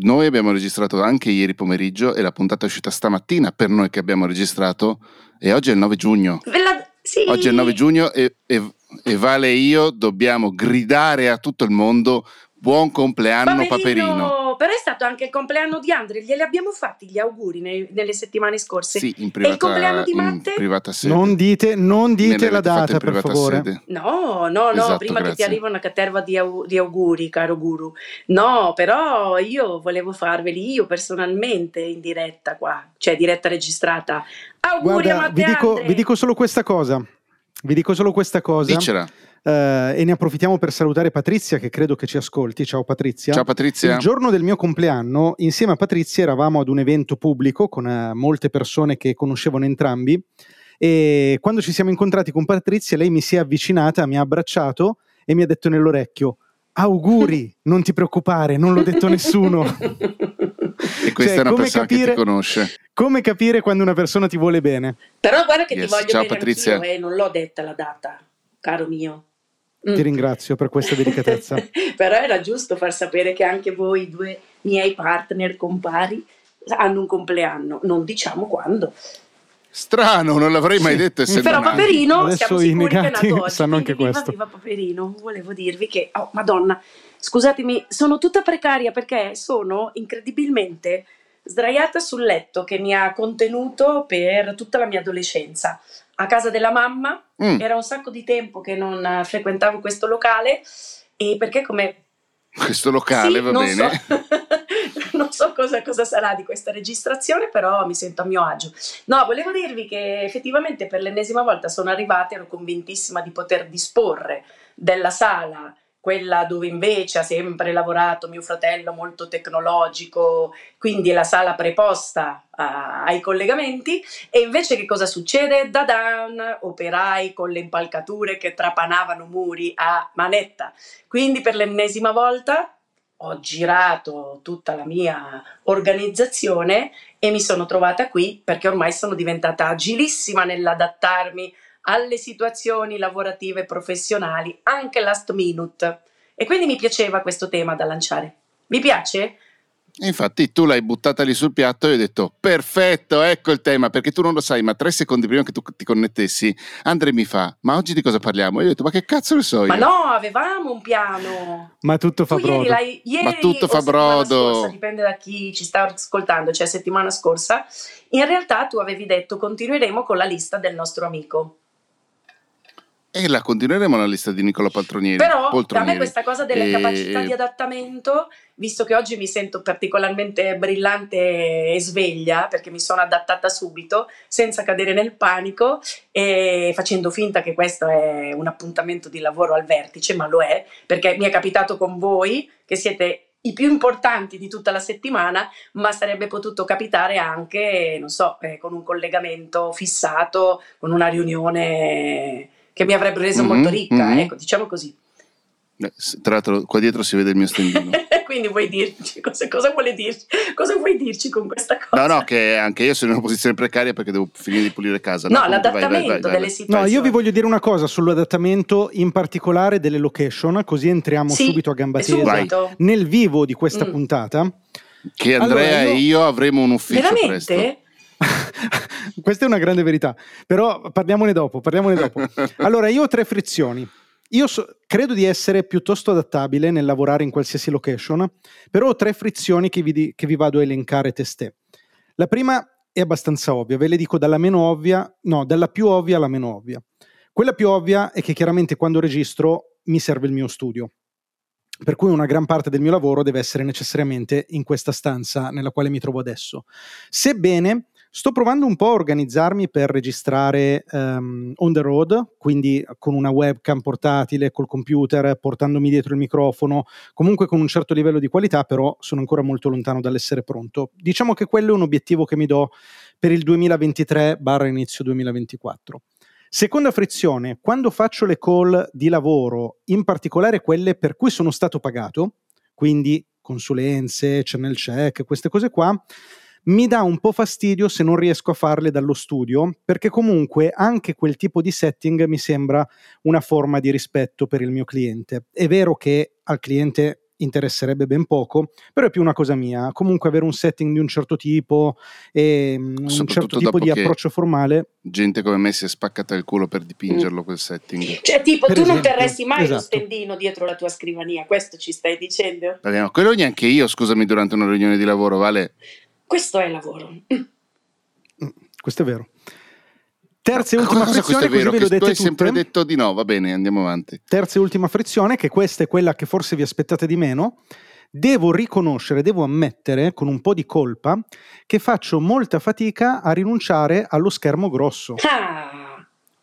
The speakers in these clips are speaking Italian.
noi abbiamo registrato anche ieri pomeriggio e la puntata è uscita stamattina per noi che abbiamo registrato e oggi è il 9 giugno. La... Sì. Oggi è il 9 giugno e, e, e, Vale e io dobbiamo gridare a tutto il mondo buon compleanno Paperino. Paperino. Però è stato anche il compleanno di Andre, glieli abbiamo fatti gli auguri nei, nelle settimane scorse. Sì, in privata, e il compleanno di Matte? privata sede. Non dite, non dite la data per favore. Sede. No, no, no, esatto, prima grazie. che ti arriva una caterva di, au- di, auguri, caro guru. No, però io volevo farveli io personalmente in diretta qua, cioè diretta registrata. Auguri Guarda, a Matte vi dico, vi dico solo questa cosa. Vi dico solo questa cosa. Dicela. Uh, e ne approfittiamo per salutare Patrizia che credo che ci ascolti. Ciao Patrizia. Ciao Patrizia. Il giorno del mio compleanno, insieme a Patrizia, eravamo ad un evento pubblico con uh, molte persone che conoscevano entrambi e quando ci siamo incontrati con Patrizia lei mi si è avvicinata, mi ha abbracciato e mi ha detto nell'orecchio auguri, non ti preoccupare, non l'ho detto nessuno. e questa cioè, è una persona capire, che ti conosce. Come capire quando una persona ti vuole bene. Però guarda che yes. ti voglio Ciao, bene Patrizia. Anch'io, eh, non l'ho detta la data, caro mio. Ti ringrazio per questa delicatezza. Però era giusto far sapere che anche voi, due miei partner compari, hanno un compleanno. Non diciamo quando. Strano, non l'avrei mai detto. Essendo Però nati. Paperino, Adesso siamo i sicuri che è nato oggi. sanno anche quindi questo. Viva, viva Paperino, volevo dirvi che, oh madonna, scusatemi, sono tutta precaria perché sono incredibilmente sdraiata sul letto che mi ha contenuto per tutta la mia adolescenza a casa della mamma, Mm. era un sacco di tempo che non eh, frequentavo questo locale e perché come Questo locale sì, va non bene. So, non so cosa, cosa sarà di questa registrazione, però mi sento a mio agio. No, volevo dirvi che effettivamente per l'ennesima volta sono arrivata, ero convintissima di poter disporre della sala, quella dove invece ha sempre lavorato mio fratello, molto tecnologico, quindi la sala preposta a- ai collegamenti. E invece che cosa succede? Da down, operai con le impalcature che trapanavano muri a manetta. Quindi per l'ennesima volta ho girato tutta la mia organizzazione e mi sono trovata qui perché ormai sono diventata agilissima nell'adattarmi alle situazioni lavorative e professionali, anche last minute. E quindi mi piaceva questo tema da lanciare. Vi piace? Infatti tu l'hai buttata lì sul piatto e hai detto perfetto, ecco il tema, perché tu non lo sai, ma tre secondi prima che tu ti connettessi, Andre mi fa, ma oggi di cosa parliamo? E io ho detto, ma che cazzo ne so io? Ma no, avevamo un piano. Ma tutto fa Tu ieri, brodo. l'hai- ieri Ma tutto fa brodo. Scorsa, dipende da chi ci sta ascoltando, cioè settimana scorsa. In realtà tu avevi detto continueremo con la lista del nostro amico. E la continueremo la lista di Nicola Paltronieri. Però a Poltronieri. me questa cosa delle E- capacità di adattamento, visto che oggi mi sento particolarmente brillante e sveglia, perché mi sono adattata subito, senza cadere nel panico e facendo finta che questo è un appuntamento di lavoro al vertice, ma lo è, perché mi è capitato con voi, che siete i più importanti di tutta la settimana, ma sarebbe potuto capitare anche, non so, eh, con un collegamento fissato, con una riunione che mi avrebbe reso Mhm, molto ricca, mhm. ecco, diciamo così. Tra l'altro qua dietro si vede il mio stendino. Quindi vuoi dirci cosa, cosa vuole dirci? Cosa vuoi dirci con questa cosa? No, no, che anche io sono in una posizione precaria perché devo finire di pulire casa. No, comunque vai, vai, l'adattamento vai, vai, delle situazioni. No, io vi voglio dire una cosa sull'adattamento, in particolare delle location, così entriamo Sì, subito a gamba tesa nel vivo di questa Mm. puntata. Che Andrea Allora, io- e io avremo un ufficio presto. Questa è una grande verità, però parliamone dopo, parliamone dopo. Allora, io ho tre frizioni. Io so- credo di essere piuttosto adattabile nel lavorare in qualsiasi location, però ho tre frizioni che vi, di- che vi vado a elencare testè. La prima è abbastanza ovvia, ve le dico dalla meno ovvia, no, dalla più ovvia alla meno ovvia. Quella più ovvia è che chiaramente quando registro mi serve il mio studio. Per cui una gran parte del mio lavoro deve essere necessariamente in questa stanza nella quale mi trovo adesso. Sebbene sto provando un po' a organizzarmi per registrare ehm, on the road, quindi con una webcam portatile, col computer, portandomi dietro il microfono, comunque con un certo livello di qualità, però sono ancora molto lontano dall'essere pronto. Diciamo che quello è un obiettivo che mi do per il 2023 barra inizio 2024. Seconda frizione, quando faccio le call di lavoro, in particolare quelle per cui sono stato pagato, quindi consulenze, channel check, queste cose qua, mi dà un po' fastidio se non riesco a farle dallo studio, perché comunque anche quel tipo di setting mi sembra una forma di rispetto per il mio cliente. È vero che al cliente interesserebbe ben poco, però è più una cosa mia. Comunque avere un setting di un certo tipo e mm, un certo tipo di approccio formale. Gente come me si è spaccata il culo per dipingerlo mm. quel setting. Cioè, tipo, per tu esempio, non terresti mai esatto. lo stendino dietro la tua scrivania, questo ci stai dicendo? No, quello neanche io, scusami, durante una riunione di lavoro, Vale. Questo è lavoro. Mm, questo è vero. Terza e ultima cosa frizione, così ve lo dette tu hai sempre detto di no, va bene, andiamo avanti. Terza e ultima frizione, che questa è quella che forse vi aspettate di meno. Devo riconoscere, devo ammettere con un po' di colpa che faccio molta fatica a rinunciare allo schermo grosso. Ah.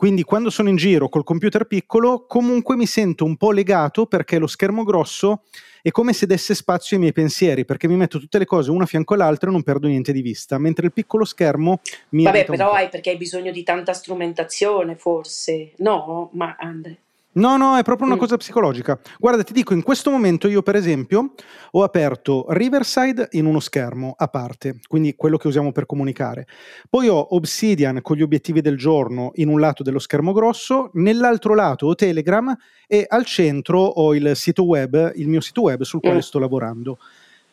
Quindi quando sono in giro col computer piccolo, comunque mi sento un po' legato perché lo schermo grosso è come se desse spazio ai miei pensieri, perché mi metto tutte le cose una a fianco all'altra e non perdo niente di vista, mentre il piccolo schermo mi Vabbè, però hai perché hai bisogno di tanta strumentazione, forse. No, ma Andre. No, no, è proprio una mm. cosa psicologica. Guarda, ti dico, in questo momento io per esempio ho aperto Riverside in uno schermo a parte, quindi quello che usiamo per comunicare. Poi ho Obsidian con gli obiettivi del giorno in un lato dello schermo grosso, nell'altro lato ho Telegram e al centro ho il sito web, il mio sito web sul quale mm. sto lavorando.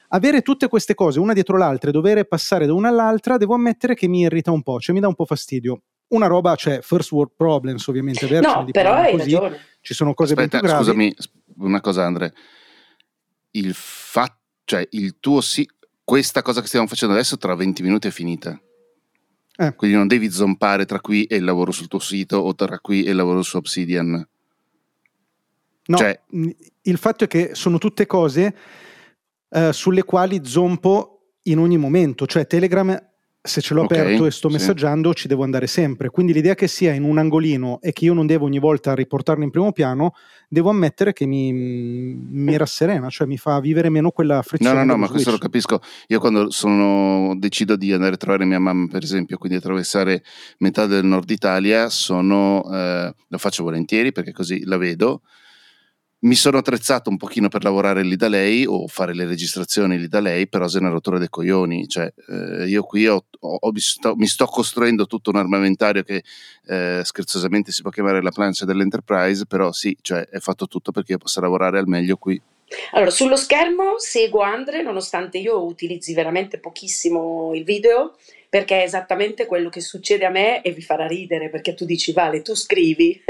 Avere tutte queste cose una dietro l'altra e dover passare da una all'altra, devo ammettere che mi irrita un po', cioè mi dà un po' fastidio una roba, cioè first world problems ovviamente, no, però hai così. ragione. Ci sono cose Aspetta, ben più gravi. Scusami, una cosa Andre, il fatto, cioè il tuo sì, questa cosa che stiamo facendo adesso tra 20 minuti è finita. Eh. Quindi non devi zompare tra qui e il lavoro sul tuo sito o tra qui e il lavoro su Obsidian. No, cioè, il fatto è che sono tutte cose uh, sulle quali zompo in ogni momento, cioè Telegram se ce l'ho okay, aperto e sto messaggiando sì. ci devo andare sempre. Quindi l'idea che sia in un angolino e che io non devo ogni volta riportarlo in primo piano, devo ammettere che mi, mi rasserena, cioè mi fa vivere meno quella frizione. No, no, no, ma questo lo capisco. Io quando sono, decido di andare a trovare mia mamma, per esempio, quindi attraversare metà del nord Italia, sono, eh, lo faccio volentieri perché così la vedo mi sono attrezzato un pochino per lavorare lì da lei o fare le registrazioni lì da lei, però se una rottura dei coglioni, cioè eh, io qui ho, ho, mi, sto, mi, sto, costruendo tutto un armamentario che eh, scherzosamente si può chiamare la plancia dell'Enterprise, però sì, cioè è fatto tutto perché io possa lavorare al meglio qui. Allora, sullo schermo seguo Andre, nonostante io utilizzi veramente pochissimo il video, perché è esattamente quello che succede a me e vi farà ridere perché tu dici Vale, tu scrivi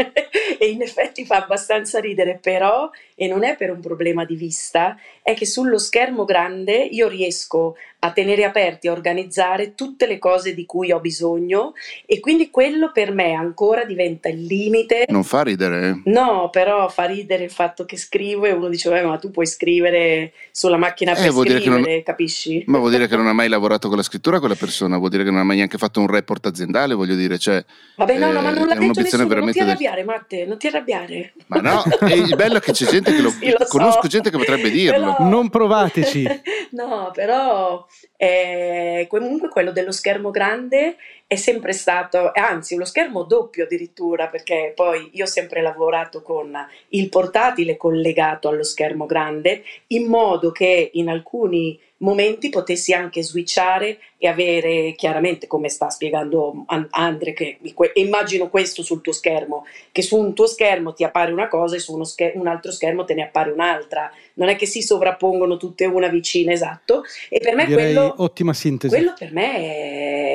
e in effetti fa abbastanza ridere, però, e non è per un problema di vista, è che sullo schermo grande io riesco a tenere aperti, a organizzare tutte le cose di cui ho bisogno e quindi quello per me ancora diventa il limite. Non fa ridere? No, però fa ridere il fatto che scrivo e uno dice, ma tu puoi scrivere sulla macchina eh, per scrivere, non... capisci? Ma vuol dire che non ha mai lavorato con la scrittura quella persona, vuol dire che non ha mai neanche fatto un report aziendale, voglio dire, cioè... Vabbè, no, no, ma non l'ha detto nessuno, non ti arrabbiare, del... Matte, non ti arrabbiare. Ma no, il bello è che c'è gente che lo... sì, lo conosco so. gente che potrebbe dirlo. Però... Non provateci. no, però eh, comunque quello dello schermo grande è sempre stato, anzi lo schermo doppio addirittura, perché poi io ho sempre lavorato con il portatile collegato allo schermo grande, in modo che in alcuni momenti potessi anche switchare e avere chiaramente come sta spiegando Andre che immagino questo sul tuo schermo che su un tuo schermo ti appare una cosa e su uno scher- un altro schermo te ne appare un'altra. Non è che si sovrappongono tutte una vicina esatto e per me Direi quello ottima sintesi. quello per me è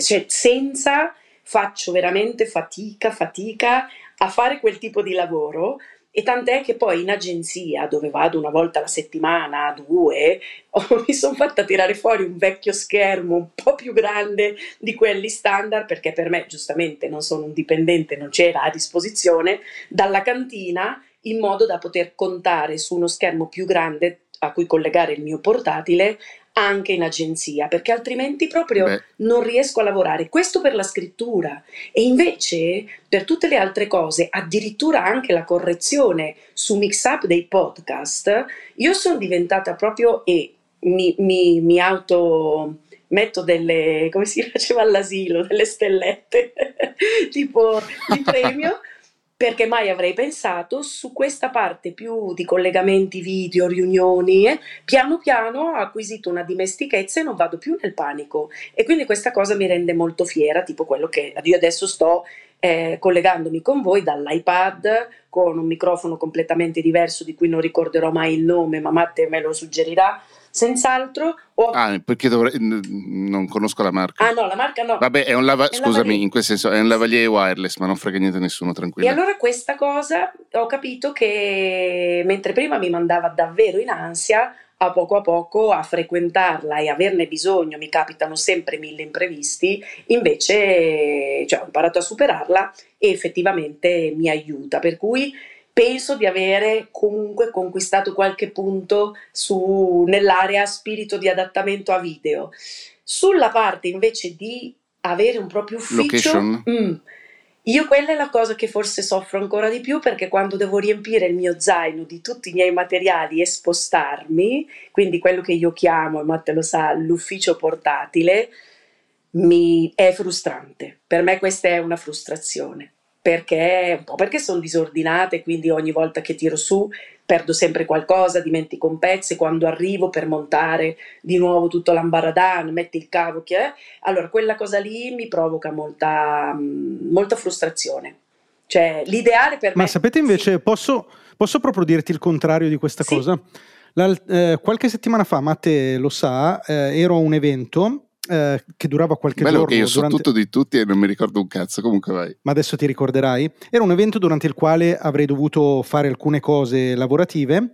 cioè senza faccio veramente fatica fatica a fare quel tipo di lavoro. E tant'è che poi in agenzia, dove vado una volta alla settimana, due, mi sono fatta tirare fuori un vecchio schermo un po' più grande di quelli standard, perché per me, giustamente, non sono un dipendente, non c'era a disposizione, dalla cantina, in modo da poter contare su uno schermo più grande a cui collegare il mio portatile anche in agenzia, perché altrimenti proprio Beh. non riesco a lavorare. Questo per la scrittura e invece per tutte le altre cose, addirittura anche la correzione su mix up dei podcast, io sono diventata proprio e mi, mi, mi auto metto delle, come si faceva all'asilo, delle stellette tipo di premio perché mai avrei pensato su questa parte più di collegamenti video, riunioni, eh, piano piano ho acquisito una dimestichezza e non vado più nel panico. E quindi questa cosa mi rende molto fiera, tipo quello che io adesso sto eh, collegandomi con voi dall'iPad con un microfono completamente diverso di cui non ricorderò mai il nome, ma Matte me lo suggerirà senz'altro. Ho... Ah, perché dovrei... non conosco la marca. Ah no, la marca no. Vabbè, è un lava... È scusami, lavalier. in quel senso è un lavalier wireless, ma non frega niente a nessuno, tranquillo. E allora questa cosa ho capito che mentre prima mi mandava davvero in ansia, a poco a poco a frequentarla e averne bisogno, mi capitano sempre mille imprevisti, invece cioè, ho imparato a superarla e effettivamente mi aiuta, per cui penso di avere comunque conquistato qualche punto su, nell'area spirito di adattamento a video. Sulla parte invece di avere un proprio ufficio, mm, io quella è la cosa che forse soffro ancora di più perché quando devo riempire il mio zaino di tutti i miei materiali e spostarmi, quindi quello che io chiamo, e Matte lo sa, l'ufficio portatile, mi è frustrante. Per me questa è una frustrazione perché un po' perché sono disordinate, quindi ogni volta che tiro su perdo sempre qualcosa, dimentico un pezzo e quando arrivo per montare di nuovo tutto l'ambaradan, metti il cavo che è, allora quella cosa lì mi provoca molta, molta frustrazione. Cioè, l'ideale per Ma me... Ma sapete invece, sì. posso, posso, proprio dirti il contrario di questa sì. cosa? La, eh, qualche settimana fa, Matte lo sa, eh, ero a un evento eh, che durava qualche Bello giorno. che io so durante... tutto di tutti e non mi ricordo un cazzo, comunque vai. Ma adesso ti ricorderai. Era un evento durante il quale avrei dovuto fare alcune cose lavorative ah,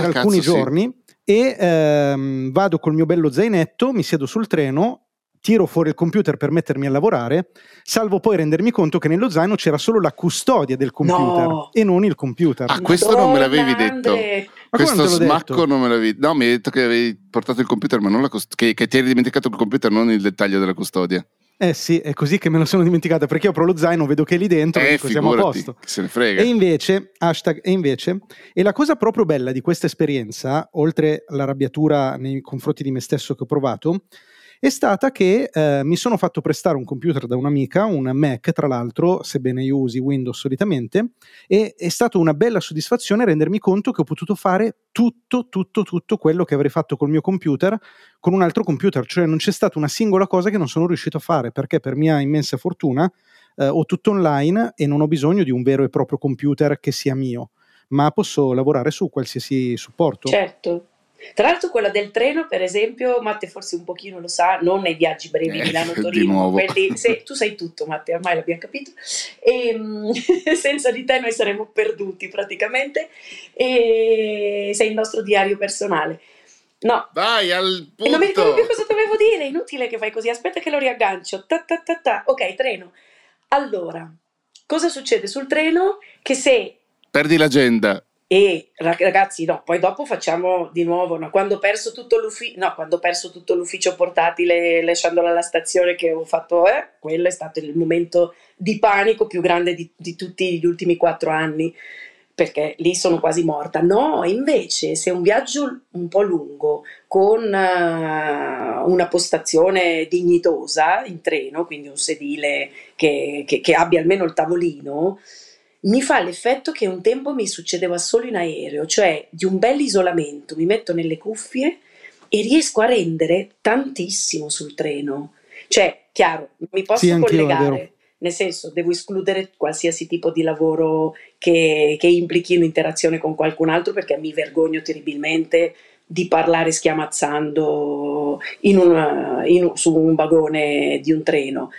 per cazzo, alcuni giorni sì. e ehm, vado col mio bello zainetto, mi siedo sul treno tiro fuori il computer per mettermi a lavorare, salvo poi rendermi conto che nello zaino c'era solo la custodia del computer no. e non il computer. Ah, questo Madonna, non me l'avevi detto. Ma questo smacco detto? non me l'avevi. No, mi hai detto che avevi portato il computer, ma non la cust- che, che ti eri dimenticato il computer, non il dettaglio della custodia. Eh sì, è così che me lo sono dimenticato perché io apro lo zaino, vedo che è lì dentro eh, e siamo a posto. Se ne frega. E invece, hashtag, e invece, e la cosa proprio bella di questa esperienza, oltre all'arrabbiatura nei confronti di me stesso che ho provato, è stata che eh, mi sono fatto prestare un computer da un'amica, un Mac tra l'altro, sebbene io usi Windows solitamente, e è stata una bella soddisfazione rendermi conto che ho potuto fare tutto, tutto, tutto quello che avrei fatto col mio computer con un altro computer, cioè non c'è stata una singola cosa che non sono riuscito a fare, perché per mia immensa fortuna eh, ho tutto online e non ho bisogno di un vero e proprio computer che sia mio, ma posso lavorare su qualsiasi supporto. Certo. Tra l'altro quella del treno, per esempio, Matte forse un pochino lo sa, non nei viaggi brevi eh, Milano-Torino, quelli, se, tu sai tutto Matte, ormai l'abbiamo capito, e, ehm, senza di te noi saremmo perduti praticamente, e sei il nostro diario personale. No. Vai al punto. E non mi ricordo più cosa dovevo dire, inutile che fai così, aspetta che lo riaggancio. Ta, ta, ta, ta. Ok, treno. Allora, cosa succede sul treno? Che se... Perdi l'agenda e ragazzi, no, poi dopo facciamo di nuovo. No, quando, ho perso tutto l'ufficio, no, quando ho perso tutto l'ufficio portatile lasciandola alla stazione che ho fatto, eh, quello è stato il momento di panico più grande di, di tutti gli ultimi quattro anni perché lì sono quasi morta. No, invece, se un viaggio un po' lungo con uh, una postazione dignitosa in treno, quindi un sedile che, che, che abbia almeno il tavolino, mi fa l'effetto che un tempo mi succedeva solo in aereo, cioè di un bel isolamento, mi metto nelle cuffie e riesco a rendere tantissimo sul treno. Cioè, chiaro, mi posso sì, collegare, nel senso devo escludere qualsiasi tipo di lavoro che, che implichi un'interazione con qualcun altro perché mi vergogno terribilmente di parlare schiamazzando in una, in, su un vagone di un treno,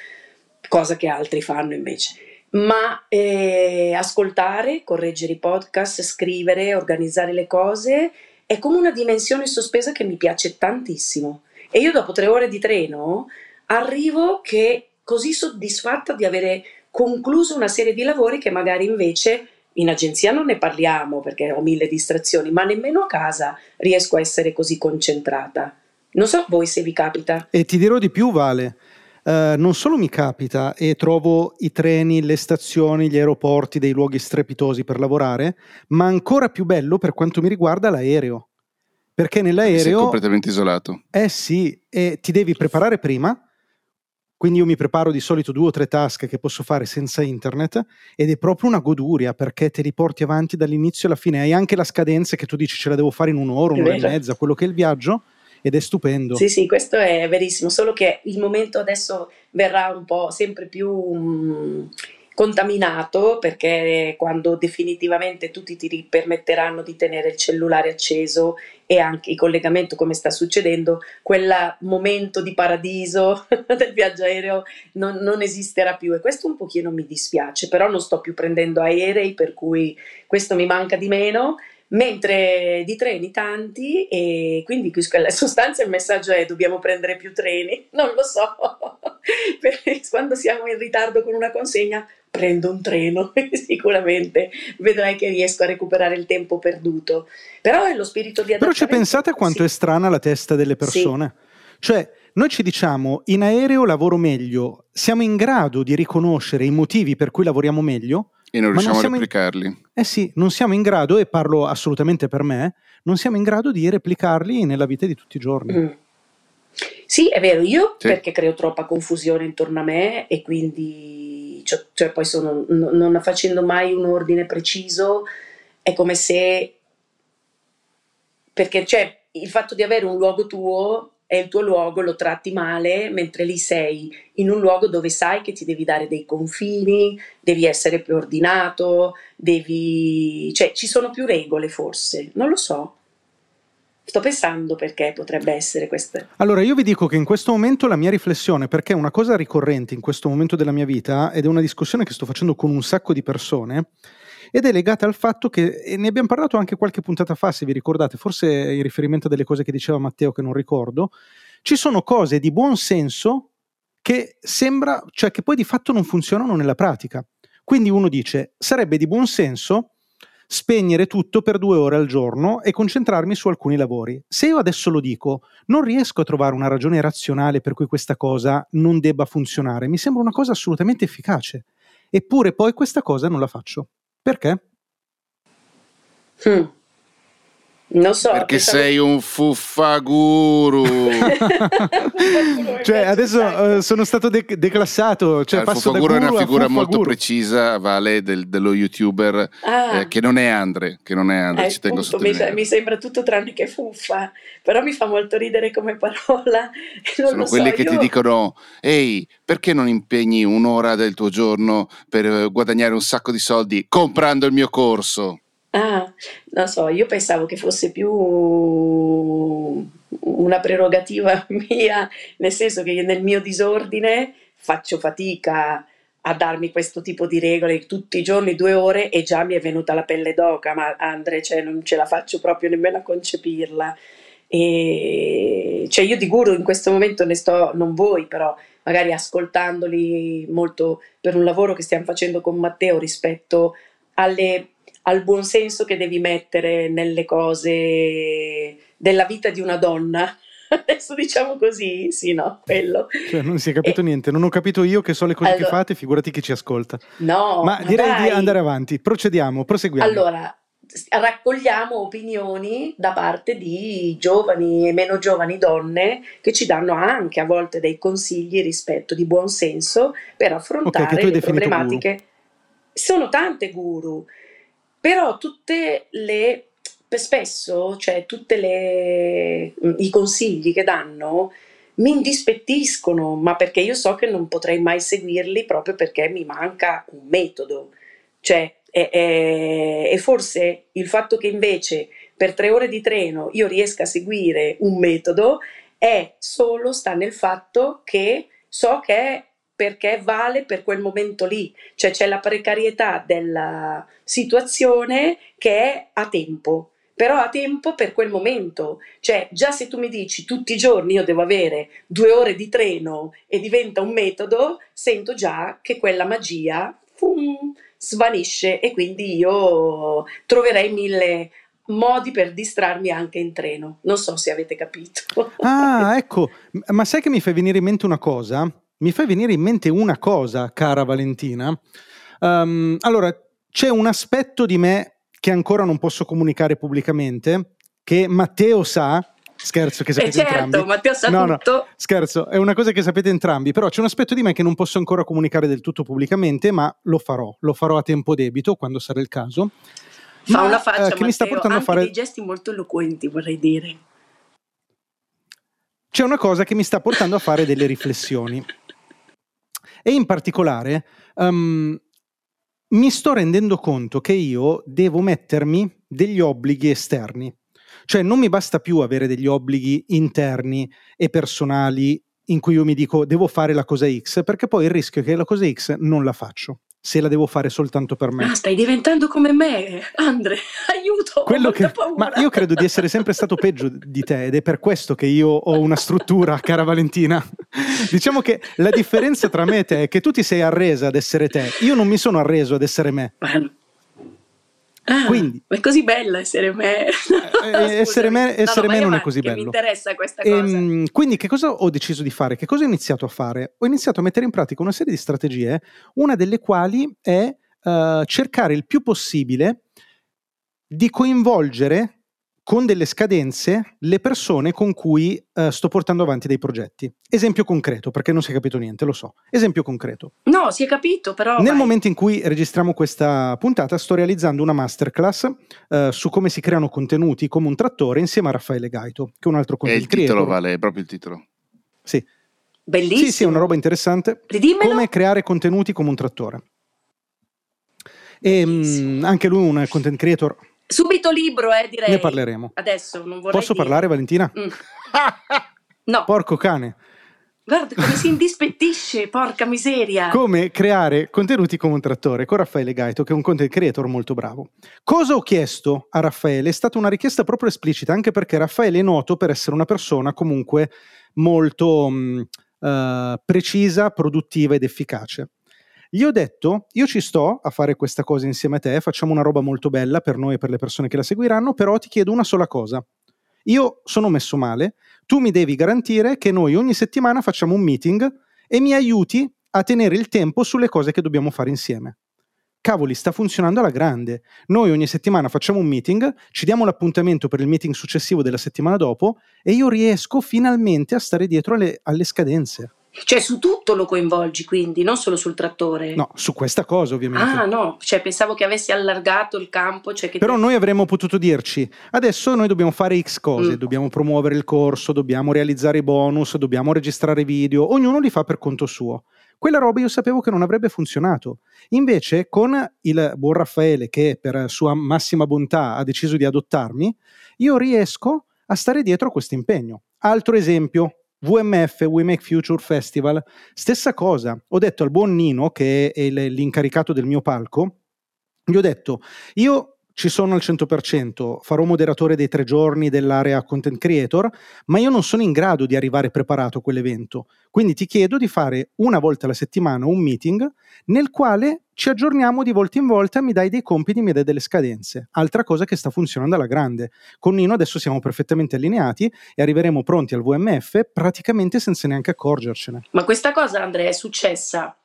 cosa che altri fanno invece ma eh, ascoltare, correggere i podcast, scrivere, organizzare le cose è come una dimensione sospesa che mi piace tantissimo. E io dopo tre ore di treno arrivo che così soddisfatta di avere concluso una serie di lavori che magari invece in agenzia non ne parliamo perché ho mille distrazioni, ma nemmeno a casa riesco a essere così concentrata. Non so voi se vi capita. E ti dirò di più, Vale. Uh, non solo mi capita e trovo i treni, le stazioni, gli aeroporti dei luoghi strepitosi per lavorare, ma ancora più bello per quanto mi riguarda l'aereo. Perché nell'aereo... Sei completamente isolato. Eh sì, e ti devi preparare prima, quindi io mi preparo di solito due o tre task che posso fare senza internet ed è proprio una goduria perché te li porti avanti dall'inizio alla fine. Hai anche la scadenza che tu dici ce la devo fare in un'ora, un'ora e mezza, quello che è il viaggio ed è stupendo. Sì, sì, questo è verissimo, solo che il momento adesso verrà un po' sempre più... Um, contaminato perché quando definitivamente tutti ti permetteranno di tenere il cellulare acceso e anche il collegamento come sta succedendo, quel momento di paradiso del viaggio aereo non, non, esisterà più e questo un pochino mi dispiace, però non sto più prendendo aerei per cui questo mi manca di meno mentre di treni tanti e quindi in sostanza il messaggio è dobbiamo prendere più treni, non lo so, perché quando siamo in ritardo con una consegna prendo un treno, sicuramente vedrai che riesco a recuperare il tempo perduto, però è lo spirito di adattamento. Però ci pensate quanto sì. è strana la testa delle persone? Sì. Cioè, noi ci diciamo in aereo lavoro meglio, siamo in grado di riconoscere i motivi per cui lavoriamo meglio, e non riusciamo non a replicarli. In... Eh sì, non siamo in grado, e parlo assolutamente per me, non siamo in grado di replicarli nella vita di tutti i giorni. Mm. Sì, è vero, io sì. perché creo troppa confusione intorno a me e quindi, cioè, cioè poi sono, non facendo mai un ordine preciso, è come se, perché cioè, il fatto di avere un luogo tuo è il tuo luogo, lo tratti male, mentre lì sei in un luogo dove sai che ti devi dare dei confini, devi essere più ordinato, devi... cioè ci sono più regole forse, non lo so. Sto pensando perché potrebbe essere questa. Allora, io vi dico che in questo momento la mia riflessione, perché una cosa ricorrente in questo momento della mia vita, ed è una discussione che sto facendo con un sacco di persone, ed è legata al fatto che, ne abbiamo parlato anche qualche puntata fa, se vi ricordate, forse in riferimento a delle cose che diceva Matteo che non ricordo, ci sono cose di buon senso che sembra, cioè che poi di fatto non funzionano nella pratica. Quindi uno dice, sarebbe di buon senso spegnere tutto per due ore al giorno e concentrarmi su alcuni lavori. Se io adesso lo dico, non riesco a trovare una ragione razionale per cui questa cosa non debba funzionare. Mi sembra una cosa assolutamente efficace. Eppure poi questa cosa non la faccio. Perché? Hmm. Non so. Perché pensavo... sei un fuffaguru. cioè, adesso uh, sono stato de- declassato. Cioè, ah, il fuffaguru è una figura molto precisa, Vale, del, dello youtuber ah. eh, che non è Andre. Che non è Andre, eh, ci tengo appunto, mi, mi, sembra tutto tranne che fuffa, però mi fa molto ridere come parola. sono quelli so, che io... ti dicono: Ehi, perché non impegni un'ora del tuo giorno per eh, guadagnare un sacco di soldi comprando il mio corso? Ah, non so, io pensavo che fosse più una prerogativa mia, nel senso che nel mio disordine faccio fatica a darmi questo tipo di regole tutti i giorni due ore e già mi è venuta la pelle d'oca, ma Andre, cioè, non ce la faccio proprio nemmeno a concepirla. E, cioè io di guru in questo momento ne sto, non voi però, magari ascoltandoli molto per un lavoro che stiamo facendo con Matteo rispetto alle al buon senso che devi mettere nelle cose della vita di una donna. Adesso diciamo così, sì, no, quello. Cioè, non si è capito e... niente, non ho capito io che so le cose allora... che fate, figurati chi ci ascolta. No, ma, ma direi dai. di andare avanti, procediamo, proseguiamo. Allora, raccogliamo opinioni da parte di giovani e meno giovani donne che ci danno anche a volte dei consigli rispetto di buon senso per affrontare okay, le problematiche. Guru. Sono tante guru, però tutte le spesso, cioè tutti i consigli che danno mi indispettiscono, ma perché io so che non potrei mai seguirli proprio perché mi manca un metodo. Cioè, e forse il fatto che invece per tre ore di treno io riesca a seguire un metodo è solo sta nel fatto che so che è perché vale per quel momento lì, cioè c'è la precarietà della situazione che è a tempo, però a tempo per quel momento, cioè già se tu mi dici tutti i giorni io devo avere due ore di treno e diventa un metodo, sento già che quella magia fum, svanisce e quindi io troverei mille modi per distrarmi anche in treno. Non so se avete capito. Ah, ecco, ma sai che mi fa venire in mente una cosa? Mi fai venire in mente una cosa, cara Valentina. Um, allora, c'è un aspetto di me che ancora non posso comunicare pubblicamente, che Matteo sa, Scherzo, che sapete eh certo, entrambi. Matteo sa no, tutto. No, scherzo, è una cosa che sapete entrambi, però c'è un aspetto di me che non posso ancora comunicare del tutto pubblicamente, ma lo farò, lo farò a tempo debito quando sarà il caso. Fa ma, una faccia, eh, che Matteo, mi sta portando a fare dei gesti molto eloquenti, vorrei dire. C'è una cosa che mi sta portando a fare delle riflessioni. E in particolare, um, mi sto rendendo conto che io devo mettermi degli obblighi esterni. Cioè non mi basta più avere degli obblighi interni e personali in cui io mi dico devo fare la cosa X, perché poi il rischio è che la cosa X non la faccio se la devo fare soltanto per me. Ah, stai diventando come me, Andre, aiuto! Quello che, ma io credo di essere sempre stato peggio di te ed è per questo che io ho una struttura, cara Valentina. diciamo che la differenza tra me e te è che tu ti sei arresa ad essere te, io non mi sono arreso ad essere me. Ah, quindi, è così bello essere me. Eh, essere me, essere no, no, me non è così bello. Mi interessa questa cosa. E, ehm, quindi, che cosa ho deciso di fare? Che cosa ho iniziato a fare? Ho iniziato a mettere in pratica una serie di strategie, una delle quali è uh, cercare il più possibile di coinvolgere con delle scadenze le persone con cui uh, sto portando avanti dei progetti. Esempio concreto, perché non si è capito niente, lo so. Esempio concreto. No, si è capito, però... Nel vai. momento in cui registriamo questa puntata sto realizzando una masterclass uh, su come si creano contenuti come un trattore insieme a Raffaele Gaito, che è un altro content E il titolo creator. vale, proprio il titolo. Sì. Bellissimo. Sì, sì, è una roba interessante. Ridimmelo. Come creare contenuti come un trattore. E mh, mm, anche lui un content creator Subito libro, eh, direi. Ne parleremo. Adesso non vorrei Posso dire. parlare, Valentina? Mm. no. Porco cane. Guarda come si indispettisce, porca miseria. Come creare contenuti come un trattore con Raffaele Gaito, che è un content creator molto bravo. Cosa ho chiesto a Raffaele? È stata una richiesta proprio esplicita, anche perché Raffaele è noto per essere una persona comunque molto mh, uh, precisa, produttiva ed efficace. Gli ho detto, io ci sto a fare questa cosa insieme a te, facciamo una roba molto bella per noi e per le persone che la seguiranno, però ti chiedo una sola cosa. Io sono messo male, tu mi devi garantire che noi ogni settimana facciamo un meeting e mi aiuti a tenere il tempo sulle cose che dobbiamo fare insieme. Cavoli, sta funzionando alla grande. Noi ogni settimana facciamo un meeting, ci diamo l'appuntamento per il meeting successivo della settimana dopo e io riesco finalmente a stare dietro alle, alle scadenze. Cioè su tutto lo coinvolgi quindi, non solo sul trattore? No, su questa cosa ovviamente. Ah no, cioè pensavo che avessi allargato il campo. Cioè che Però te... noi avremmo potuto dirci, adesso noi dobbiamo fare X cose, mm. dobbiamo promuovere il corso, dobbiamo realizzare i bonus, dobbiamo registrare video, ognuno li fa per conto suo. Quella roba io sapevo che non avrebbe funzionato. Invece con il buon Raffaele, che per sua massima bontà ha deciso di adottarmi, io riesco a stare dietro a questo impegno. Altro esempio, VMF, We Make Future Festival, stessa cosa. Ho detto al buon Nino, che è l'incaricato del mio palco, gli ho detto, io ci sono al 100%, farò moderatore dei tre giorni dell'area content creator, ma io non sono in grado di arrivare preparato a quell'evento. Quindi ti chiedo di fare una volta alla settimana un meeting nel quale ci aggiorniamo di volta in volta, mi dai dei compiti, mi dai delle scadenze. Altra cosa che sta funzionando alla grande. Con Nino adesso siamo perfettamente allineati e arriveremo pronti al VMF praticamente senza neanche accorgercene. Ma questa cosa, Andrea, è successa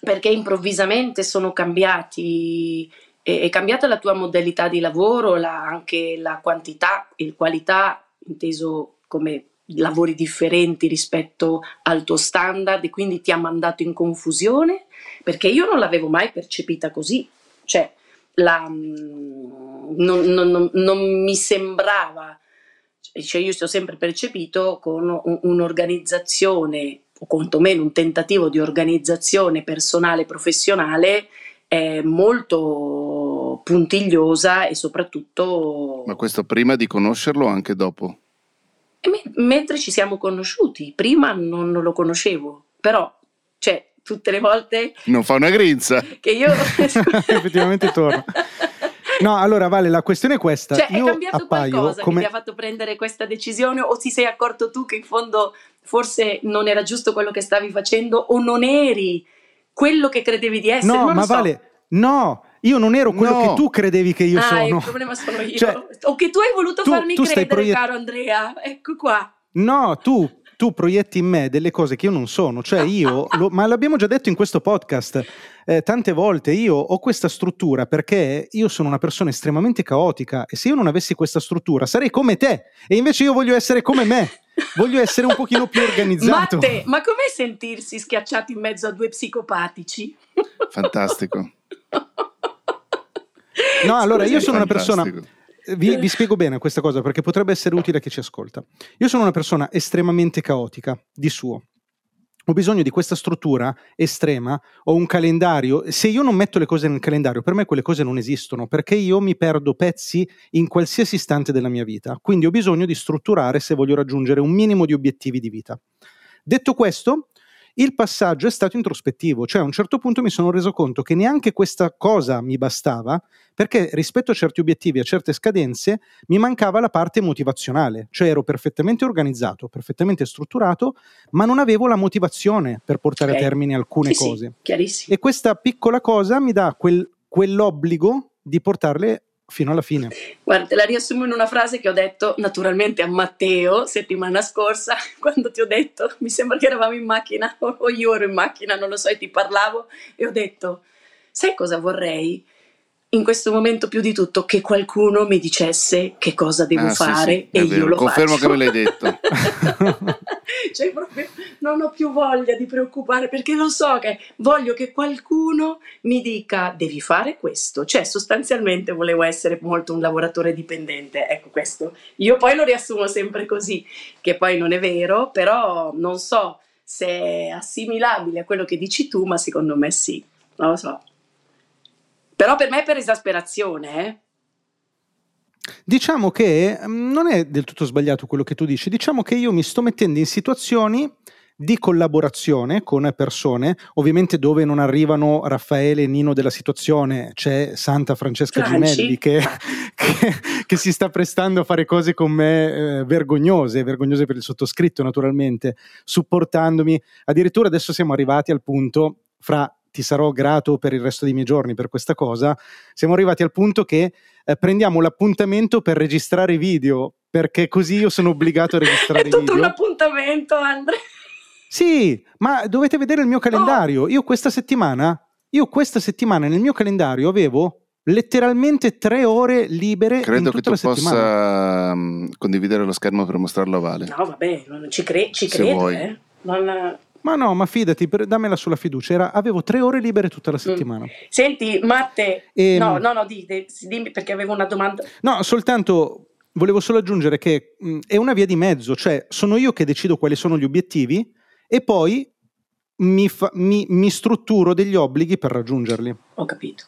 perché improvvisamente sono cambiati è, cambiata la tua modalità di lavoro, la, anche la quantità e qualità, inteso come lavori differenti rispetto al tuo standard e quindi ti ha mandato in confusione? Perché io non l'avevo mai percepita così, cioè la, mm, non, non, non, mi sembrava, cioè io ho sempre percepito con un'organizzazione o quantomeno un tentativo di organizzazione personale e professionale è molto puntigliosa e soprattutto... Ma questo prima di conoscerlo o anche dopo? Me- mentre ci siamo conosciuti, prima non, non lo conoscevo, però cioè, tutte le volte... Non fa una grinza. Che io... Effettivamente torna. No, allora Vale, la questione è questa. Cioè, io è cambiato appaio qualcosa come... che ti ha fatto prendere questa decisione o ti sei accorto tu che in fondo forse non era giusto quello che stavi facendo o non eri quello che credevi di essere. No, ma so. vale, no, io non ero quello no. che tu credevi che io ah, sono. il problema sono io. Cioè, o che tu hai voluto tu, farmi tu credere, proiett- caro Andrea. Ecco qua. No, tu, tu proietti in me delle cose che io non sono. Cioè io, lo, ma l'abbiamo già detto in questo podcast eh, tante volte, io ho questa struttura perché io sono una persona estremamente caotica e se io non avessi questa struttura sarei come te e invece io voglio essere come me. Voglio essere un pochino più organizzato. Matte, ma com'è sentirsi schiacciati in mezzo a due psicopatici? Fantastico. No, allora io sono una persona. Vi, vi, spiego bene questa cosa perché potrebbe essere utile a chi ci ascolta. Io sono una persona estremamente caotica di suo. ho bisogno di questa struttura estrema, ho un calendario, se io non metto le cose nel calendario, per me quelle cose non esistono, perché io mi perdo pezzi in qualsiasi istante della mia vita, quindi ho bisogno di strutturare se voglio raggiungere un minimo di obiettivi di vita. Detto questo, il passaggio è stato introspettivo, cioè a un certo punto mi sono reso conto che neanche questa cosa mi bastava, perché rispetto a certi obiettivi, a certe scadenze, mi mancava la parte motivazionale, cioè ero perfettamente organizzato, perfettamente strutturato, ma non avevo la motivazione per portare okay. a termine alcune sì, cose. Sì, e questa piccola cosa mi dà quel, quell'obbligo di portarle fino alla fine. Guarda, te la riassumo in una frase che ho detto naturalmente a Matteo settimana scorsa, quando ti ho detto, mi sembra che eravamo in macchina o io ero in macchina, non lo so, e ti parlavo e ho detto, sai cosa vorrei? In questo momento più di tutto che qualcuno mi dicesse che cosa devo ah, fare sì, sì, e io lo Confermo faccio. che me l'hai detto. cioè proprio non ho più voglia di preoccupare perché lo so che voglio che qualcuno mi dica devi fare questo. Cioè sostanzialmente volevo essere molto un lavoratore dipendente. Ecco questo. Io poi lo riassumo sempre così, che poi non è vero, però non so se è assimilabile a quello che dici tu, ma secondo me sì. Non lo so. Però per me è per esasperazione, eh. Diciamo che mm, non è del tutto sbagliato quello che tu dici, diciamo che io mi sto mettendo in situazioni di collaborazione con persone, ovviamente dove non arrivano Raffaele e Nino della situazione, c'è Santa Francesca Franci. Gimelli che, che, che, si sta prestando a fare cose con me eh, vergognose, vergognose per il sottoscritto naturalmente, supportandomi. Addirittura adesso siamo arrivati al punto, fra ti sarò grato per il resto dei miei giorni per questa cosa, siamo arrivati al punto che eh, prendiamo l'appuntamento per registrare video, perché così io sono obbligato a registrare video. È tutto video. un appuntamento, Andre. Sì, ma dovete vedere il mio calendario. Oh. Io questa settimana, io questa settimana nel mio calendario avevo letteralmente tre ore libere credo che tu possa um, condividere lo schermo per mostrarlo a Vale no vabbè non ci, cre- ci credo eh. non, ma no, ma fidati, dammela sulla fiducia. Era, avevo tre ore libere tutta la mm. settimana. Mm. Senti, Matte, e, ehm, no, no, no, dimmi, dimmi perché avevo una domanda. No, soltanto volevo solo aggiungere che mh, è una via di mezzo, cioè sono io che decido quali sono gli obiettivi e poi mi, fa, mi, mi strutturo degli obblighi per raggiungerli. Ho capito.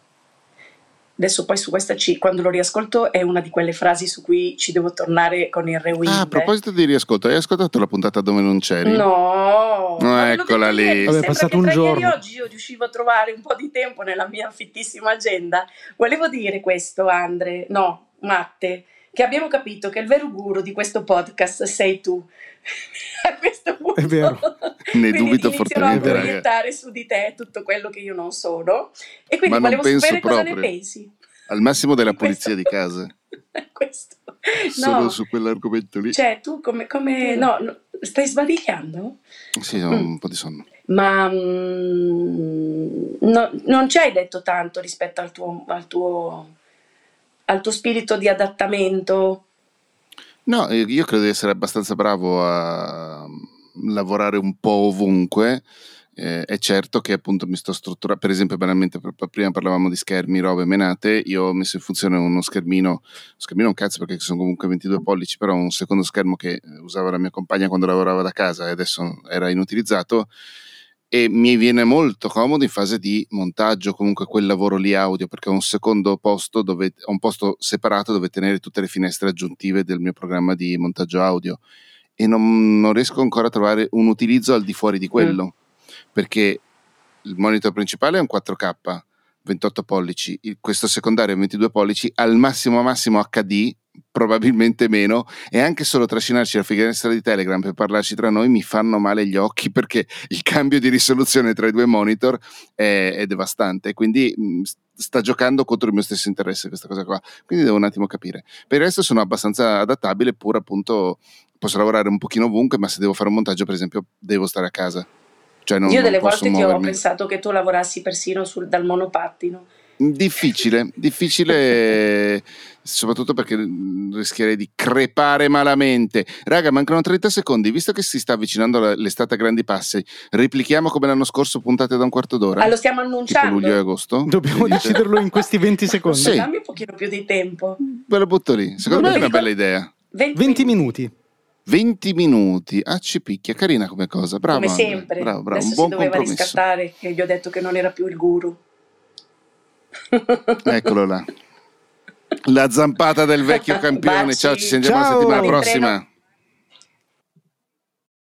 Adesso poi su questa C, quando lo riascolto, è una di quelle frasi su cui ci devo tornare con il rewind. Ah, a proposito di riascolto, hai ascoltato la puntata dove non c'eri? No, no eccola lì. Ieri, Vabbè, è passato un giorno. Ieri oggi io riuscivo a trovare un po' di tempo nella mia fittissima agenda. Volevo dire questo, Andre, no, Matte, che abbiamo capito che il vero guru di questo podcast sei tu. a questo punto. È vero. ne dubito fortemente. a proiettare su di te tutto quello che io non sono. E quindi volevo sapere cosa ne pensi. Al massimo della pulizia di casa. questo. Solo no. su quell'argomento lì. Cioè, tu come... come no, no, stai sbadigliando? Sì, ho mm. un po' di sonno. Ma mm, no, non ci hai detto tanto rispetto al tuo, al tuo, al tuo spirito di adattamento No, io credo di essere abbastanza bravo a lavorare un po' ovunque. Eh, è certo che appunto mi sto strutturando, per esempio, banalmente, prima parlavamo di schermi, robe menate. Io ho messo in funzione uno schermino, schermino un cazzo perché sono comunque 22 pollici, però un secondo schermo che usava la mia compagna quando lavorava da casa e adesso era inutilizzato e mi viene molto comodo in fase di montaggio, comunque quel lavoro lì audio, perché ho un secondo posto dove ho un posto separato dove tenere tutte le finestre aggiuntive del mio programma di montaggio audio e non, non riesco ancora a trovare un utilizzo al di fuori di quello, mm. perché il monitor principale è un 4K, 28 pollici, questo secondario è 22 pollici, al massimo massimo HD probabilmente meno e anche solo trascinarci la finestra di Telegram per parlarci tra noi mi fanno male gli occhi perché il cambio di risoluzione tra i due monitor è, è devastante. Quindi mh, sta giocando contro il mio stesso interesse questa cosa qua. Quindi devo un attimo capire. Per il resto sono abbastanza adattabile pur appunto posso lavorare un pochino ovunque ma se devo fare un montaggio per esempio devo stare a casa. Cioè non, io delle volte muovermi. ti ho pensato che tu lavorassi persino sul, dal monopattino Difficile, difficile soprattutto perché rischierei di crepare malamente. Raga, mancano 30 secondi, visto che si sta avvicinando l'estate a grandi passi, replichiamo come l'anno scorso puntate da un quarto d'ora. Ah, lo stiamo annunciando. Luglio e agosto. Dobbiamo deciderlo in questi 20 secondi. Sì. Dammi un pochino più di tempo. Ve lo butto lì, secondo no, me è una bella idea. 20, 20 minuti. 20 minuti a ci picchia, carina come cosa, bravo. Come sempre, bravo, bravo. Adesso un buon si doveva compromesso. riscattare che gli ho detto che non era più il guru. Eccolo là. La zampata del vecchio campione. Baci. Ciao, ci sentiamo la settimana prossima.